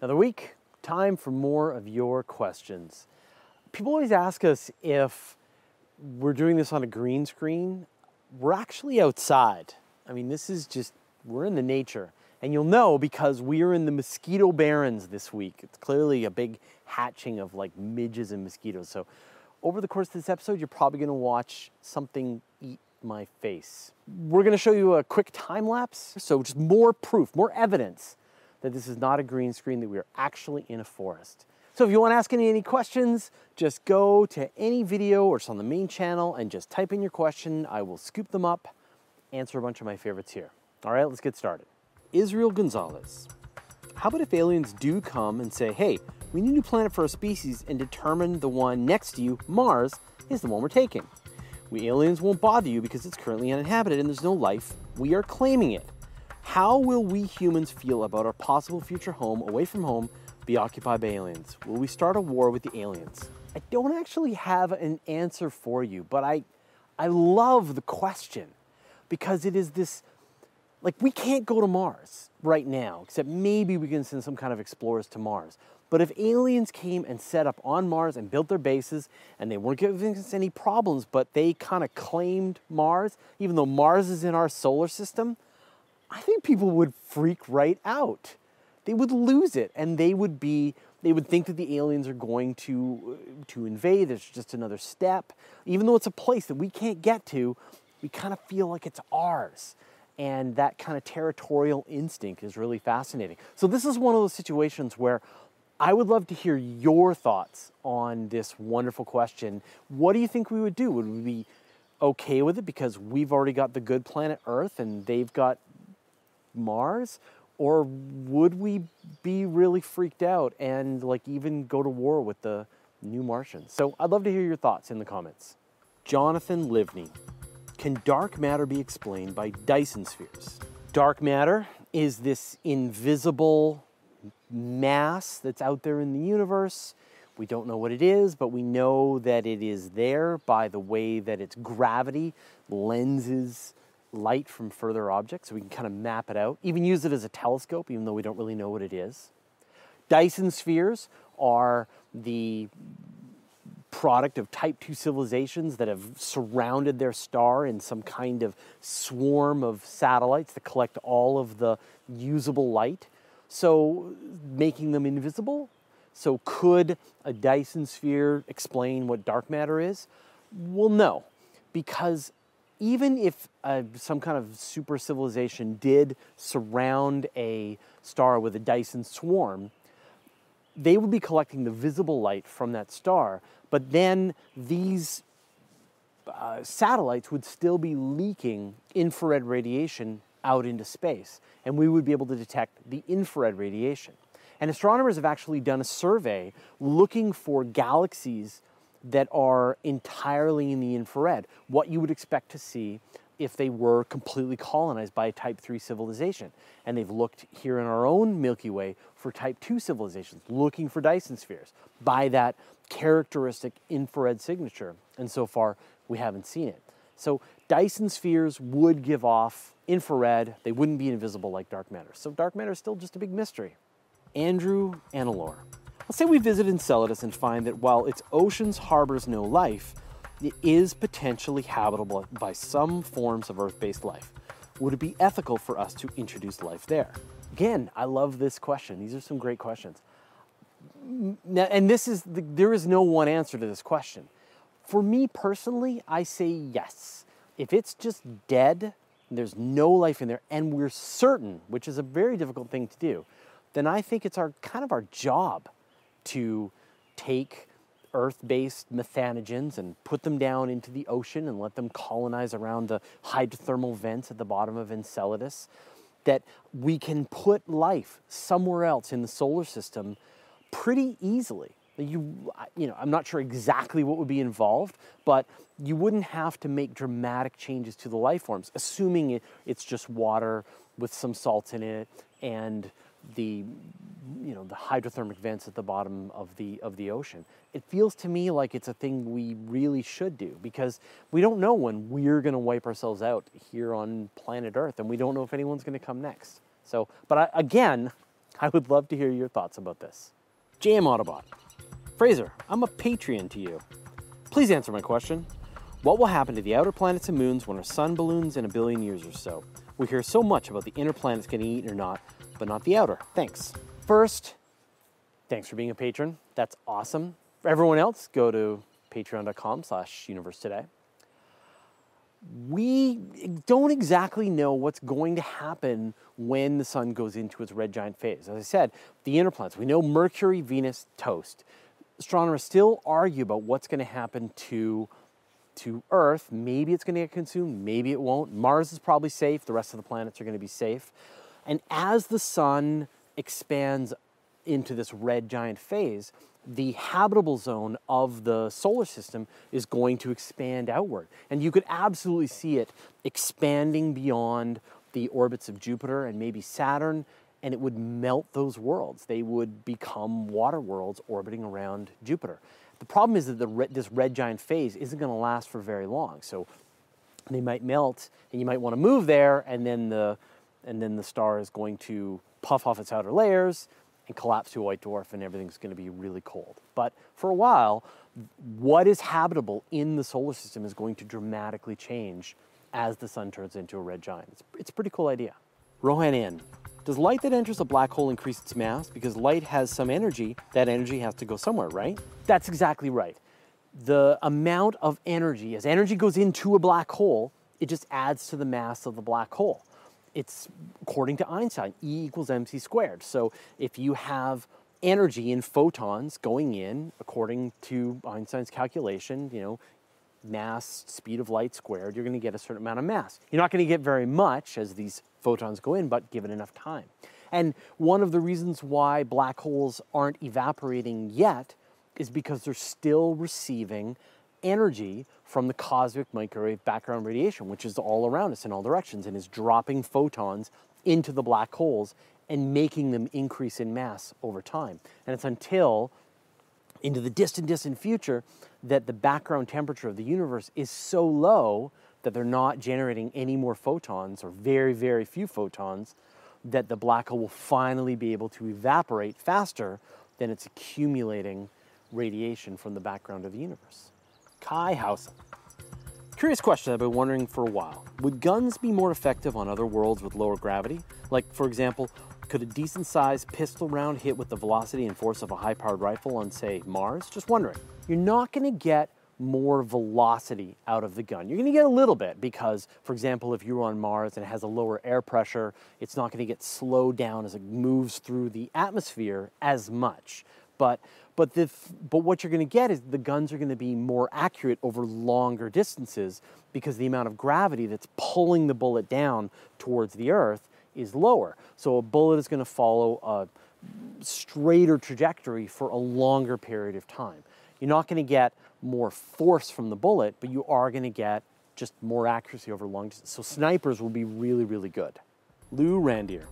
Another week, time for more of your questions. People always ask us if we're doing this on a green screen. We're actually outside. I mean, this is just, we're in the nature. And you'll know because we are in the mosquito barrens this week. It's clearly a big hatching of like midges and mosquitoes. So over the course of this episode, you're probably gonna watch something eat my face. We're gonna show you a quick time lapse. So just more proof, more evidence that this is not a green screen, that we are actually in a forest. So if you want to ask any, any questions, just go to any video or it's on the main channel and just type in your question. I will scoop them up, answer a bunch of my favorites here. All right, let's get started. Israel Gonzalez. How about if aliens do come and say, hey, we need a new planet for our species and determine the one next to you, Mars, is the one we're taking? We aliens won't bother you because it's currently uninhabited and there's no life. We are claiming it. How will we humans feel about our possible future home away from home be occupied by aliens? Will we start a war with the aliens? I don't actually have an answer for you, but I, I love the question because it is this like we can't go to Mars right now, except maybe we can send some kind of explorers to Mars. But if aliens came and set up on Mars and built their bases and they weren't giving us any problems, but they kind of claimed Mars, even though Mars is in our solar system, I think people would freak right out. They would lose it and they would be they would think that the aliens are going to uh, to invade. There's just another step. Even though it's a place that we can't get to, we kind of feel like it's ours. And that kind of territorial instinct is really fascinating. So this is one of those situations where I would love to hear your thoughts on this wonderful question. What do you think we would do? Would we be okay with it because we've already got the good planet Earth and they've got Mars? Or would we be really freaked out and like even go to war with the new Martians? So I'd love to hear your thoughts in the comments. Jonathan Livney. Can dark matter be explained by Dyson spheres? Dark matter is this invisible mass that's out there in the universe. We don't know what it is, but we know that it is there by the way that its gravity lenses light from further objects, so we can kind of map it out, even use it as a telescope, even though we don't really know what it is. Dyson spheres are the product of type 2 civilizations that have surrounded their star in some kind of swarm of satellites that collect all of the usable light, so making them invisible. So, could a Dyson sphere explain what dark matter is? Well, no, because even if uh, some kind of super civilization did surround a star with a Dyson swarm, they would be collecting the visible light from that star, but then these uh, satellites would still be leaking infrared radiation out into space, and we would be able to detect the infrared radiation. And astronomers have actually done a survey looking for galaxies that are entirely in the infrared, what you would expect to see if they were completely colonized by a type 3 civilization. And they've looked here in our own Milky Way for type 2 civilizations, looking for Dyson spheres by that characteristic infrared signature. And so far, we haven't seen it. So Dyson spheres would give off infrared, they wouldn't be invisible like dark matter. So dark matter is still just a big mystery. Andrew Annalore. Let's say we visit Enceladus and find that while its oceans harbors no life, it is potentially habitable by some forms of Earth based life. Would it be ethical for us to introduce life there? Again, I love this question. These are some great questions. Now, and this is the, there is no one answer to this question. For me personally, I say yes. If it's just dead, there's no life in there, and we're certain, which is a very difficult thing to do, then I think it's our kind of our job to take earth-based methanogens and put them down into the ocean and let them colonize around the hydrothermal vents at the bottom of Enceladus, that we can put life somewhere else in the solar system pretty easily. You, you know, I'm not sure exactly what would be involved, but you wouldn't have to make dramatic changes to the life forms, assuming it's just water with some salts in it and the you know the hydrothermic vents at the bottom of the of the ocean. It feels to me like it's a thing we really should do because we don't know when we're going to wipe ourselves out here on planet Earth, and we don't know if anyone's going to come next. So, but I, again, I would love to hear your thoughts about this. JM Autobot. Fraser, I'm a Patreon to you. Please answer my question. What will happen to the outer planets and moons when our sun balloons in a billion years or so? We hear so much about the inner planets getting eaten or not, but not the outer. Thanks. First, thanks for being a patron. That's awesome. For everyone else, go to patreon.com slash universe today. We don't exactly know what's going to happen when the sun goes into its red giant phase. As I said, the inner planets, we know Mercury, Venus, toast. Astronomers still argue about what's going to happen to to Earth. Maybe it's going to get consumed, maybe it won't. Mars is probably safe, the rest of the planets are going to be safe. And as the sun expands into this red giant phase, the habitable zone of the solar system is going to expand outward. And you could absolutely see it expanding beyond the orbits of Jupiter and maybe Saturn, and it would melt those worlds. They would become water worlds orbiting around Jupiter. The problem is that the, this red giant phase isn't going to last for very long. So they might melt, and you might want to move there, and then the and then the star is going to puff off its outer layers and collapse to a white dwarf, and everything's going to be really cold. But for a while, what is habitable in the solar system is going to dramatically change as the sun turns into a red giant. It's, it's a pretty cool idea. Rohan N. Does light that enters a black hole increase its mass? Because light has some energy, that energy has to go somewhere, right? That's exactly right. The amount of energy, as energy goes into a black hole, it just adds to the mass of the black hole. It's according to Einstein, E equals mc squared. So if you have energy in photons going in, according to Einstein's calculation, you know, mass, speed of light squared, you're going to get a certain amount of mass. You're not going to get very much as these photons go in, but given enough time. And one of the reasons why black holes aren't evaporating yet is because they're still receiving energy from the cosmic microwave background radiation, which is all around us in all directions and is dropping photons into the black holes and making them increase in mass over time. And it's until into the distant, distant future that the background temperature of the universe is so low that they're not generating any more photons or very, very few photons, that the black hole will finally be able to evaporate faster than it's accumulating radiation from the background of the universe. Kai Hausen. Curious question I've been wondering for a while. Would guns be more effective on other worlds with lower gravity? Like, for example, could a decent sized pistol round hit with the velocity and force of a high powered rifle on, say, Mars? Just wondering. You're not going to get more velocity out of the gun. You're going to get a little bit because, for example, if you're on Mars and it has a lower air pressure, it's not going to get slowed down as it moves through the atmosphere as much. But but the but what you're going to get is the guns are going to be more accurate over longer distances because the amount of gravity that's pulling the bullet down towards the earth is lower. So a bullet is going to follow a straighter trajectory for a longer period of time. You're not going to get more force from the bullet, but you are going to get just more accuracy over long distance. So snipers will be really, really good. Lou Randier.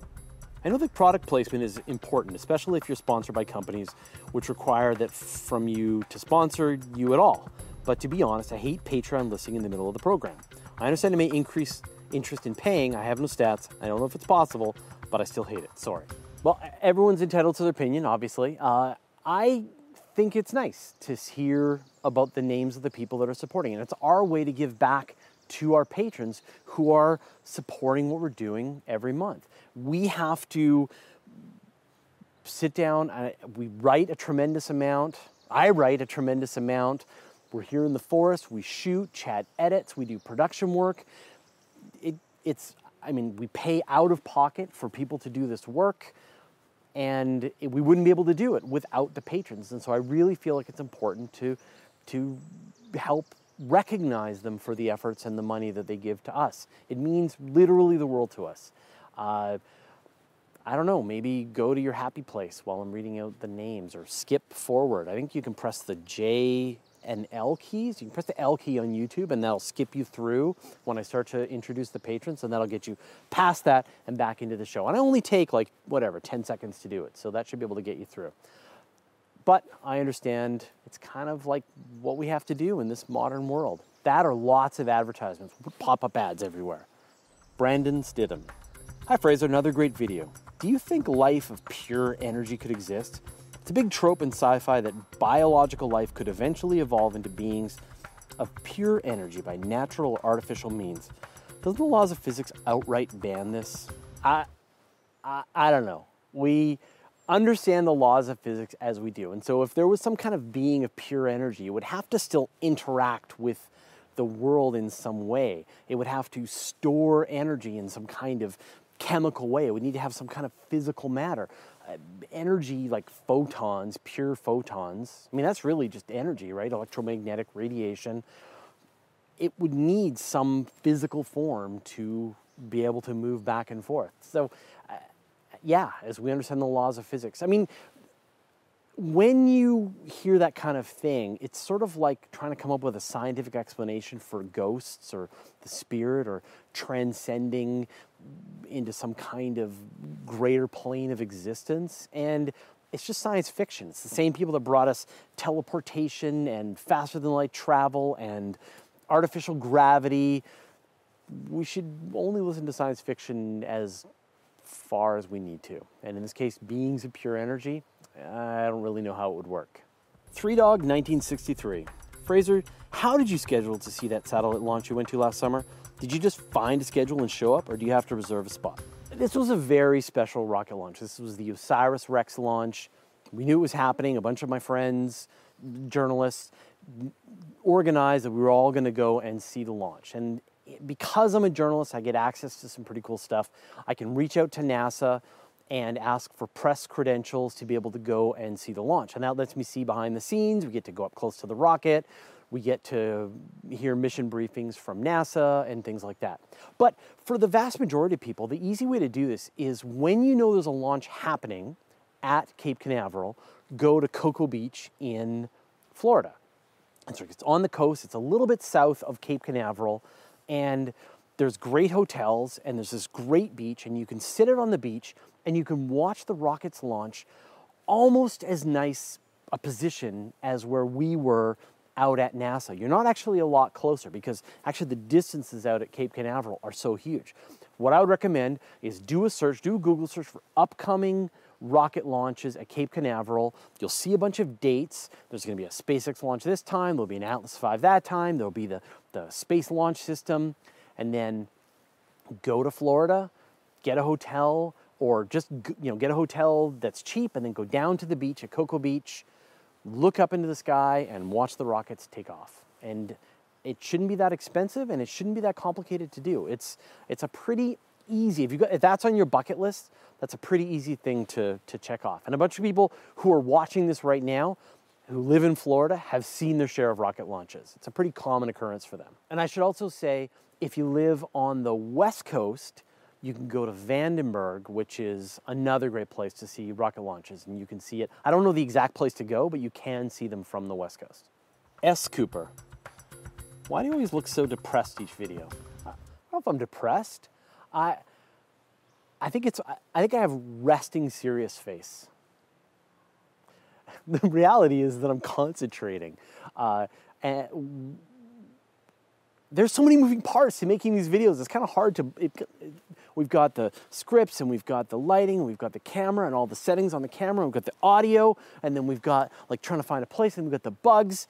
I know that product placement is important, especially if you're sponsored by companies which require that from you to sponsor you at all. But to be honest, I hate Patreon listing in the middle of the program. I understand it may increase interest in paying. I have no stats. I don't know if it's possible, but I still hate it. Sorry. Well, everyone's entitled to their opinion, obviously. Uh, I think it's nice to hear about the names of the people that are supporting it. It's our way to give back to our patrons who are supporting what we're doing every month. We have to sit down, we write a tremendous amount. I write a tremendous amount. We're here in the forest, we shoot, Chad edits, we do production work. It, it's, I mean, we pay out of pocket for people to do this work and it, we wouldn't be able to do it without the patrons. And so I really feel like it's important to, to help recognize them for the efforts and the money that they give to us. It means literally the world to us. Uh, I don't know, maybe go to your happy place while I'm reading out the names or skip forward. I think you can press the J and L keys. You can press the L key on YouTube and that'll skip you through when I start to introduce the patrons and that'll get you past that and back into the show. And I only take like, whatever, 10 seconds to do it. So that should be able to get you through. But I understand it's kind of like what we have to do in this modern world. That or lots of advertisements, pop up ads everywhere. Brandon Stidham. Hi, Fraser, another great video. Do you think life of pure energy could exist? It's a big trope in sci fi that biological life could eventually evolve into beings of pure energy by natural or artificial means. Doesn't the laws of physics outright ban this? I, I, I don't know. We understand the laws of physics as we do. And so if there was some kind of being of pure energy, it would have to still interact with the world in some way. It would have to store energy in some kind of chemical way. It would need to have some kind of physical matter. Uh, energy like photons, pure photons, I mean, that's really just energy, right? Electromagnetic radiation. It would need some physical form to be able to move back and forth. So, yeah, as we understand the laws of physics, I mean, when you hear that kind of thing, it's sort of like trying to come up with a scientific explanation for ghosts or the spirit or transcending into some kind of greater plane of existence. And it's just science fiction. It's the same people that brought us teleportation and faster than light travel and artificial gravity. We should only listen to science fiction as far as we need to. And in this case, beings of pure energy, I don't really know how it would work. Three Dog 1963. Fraser, how did you schedule to see that satellite launch you went to last summer? Did you just find a schedule and show up, or do you have to reserve a spot? This was a very special rocket launch. This was the OSIRIS REx launch. We knew it was happening. A bunch of my friends, journalists, organized that we were all going to go and see the launch. And because I'm a journalist, I get access to some pretty cool stuff. I can reach out to NASA and ask for press credentials to be able to go and see the launch. And that lets me see behind the scenes. We get to go up close to the rocket. We get to hear mission briefings from NASA and things like that. But for the vast majority of people, the easy way to do this is when you know there's a launch happening at Cape Canaveral, go to Cocoa Beach in Florida. It's on the coast, it's a little bit south of Cape Canaveral, and there's great hotels and there's this great beach, and you can sit out on the beach and you can watch the rockets launch almost as nice a position as where we were out at NASA. You're not actually a lot closer because actually the distances out at Cape Canaveral are so huge. What I would recommend is do a search, do a Google search for upcoming rocket launches at Cape Canaveral. You'll see a bunch of dates. There's going to be a SpaceX launch this time, there'll be an Atlas V that time, there'll be the, the Space Launch System, and then go to Florida, get a hotel, or just you know get a hotel that's cheap and then go down to the beach at Cocoa Beach, look up into the sky and watch the rockets take off. And it shouldn't be that expensive and it shouldn't be that complicated to do. It's it's a pretty easy if you got if that's on your bucket list, that's a pretty easy thing to to check off. And a bunch of people who are watching this right now who live in Florida have seen their share of rocket launches. It's a pretty common occurrence for them. And I should also say if you live on the West Coast, you can go to Vandenberg, which is another great place to see rocket launches, and you can see it. I don't know the exact place to go, but you can see them from the West Coast. S. Cooper. Why do you always look so depressed each video? I don't know if I'm depressed. I, I think it's. I think I have resting serious face. The reality is that I'm concentrating, uh, and there's so many moving parts to making these videos. It's kind of hard to. It, it, we've got the scripts and we've got the lighting, we've got the camera and all the settings on the camera. We've got the audio, and then we've got like trying to find a place, and we've got the bugs,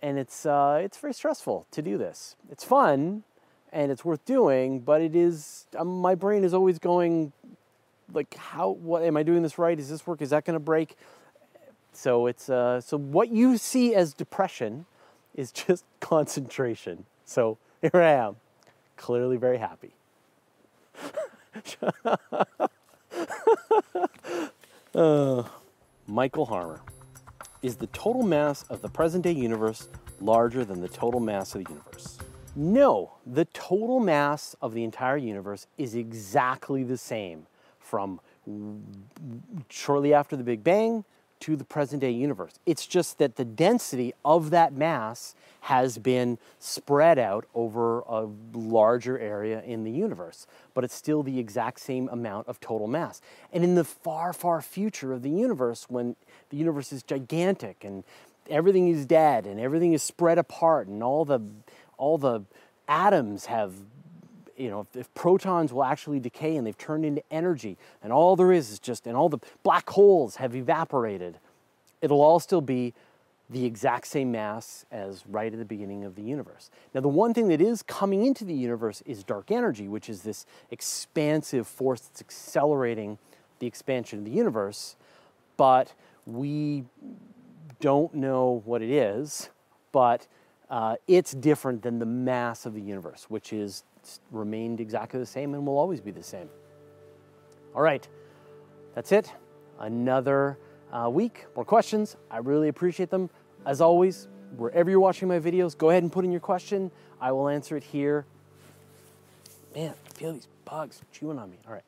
and it's uh, it's very stressful to do this. It's fun, and it's worth doing, but it is. Um, my brain is always going, like, how? What am I doing this right? Is this work? Is that to break? So it's uh, so what you see as depression is just concentration. So here I am, clearly very happy. uh, Michael Harmer. Is the total mass of the present day universe larger than the total mass of the universe? No, the total mass of the entire universe is exactly the same from shortly after the Big Bang to the present day universe. It's just that the density of that mass has been spread out over a larger area in the universe, but it's still the exact same amount of total mass. And in the far, far future of the universe, when the universe is gigantic and everything is dead and everything is spread apart and all the all the atoms have you know, if, if protons will actually decay and they've turned into energy, and all there is is just, and all the black holes have evaporated, it'll all still be the exact same mass as right at the beginning of the universe. Now, the one thing that is coming into the universe is dark energy, which is this expansive force that's accelerating the expansion of the universe, but we don't know what it is, but uh, it's different than the mass of the universe, which is remained exactly the same and will always be the same. All right, that's it. Another uh, week. More questions. I really appreciate them. As always, wherever you're watching my videos, go ahead and put in your question. I will answer it here. Man, I feel these bugs chewing on me. All right.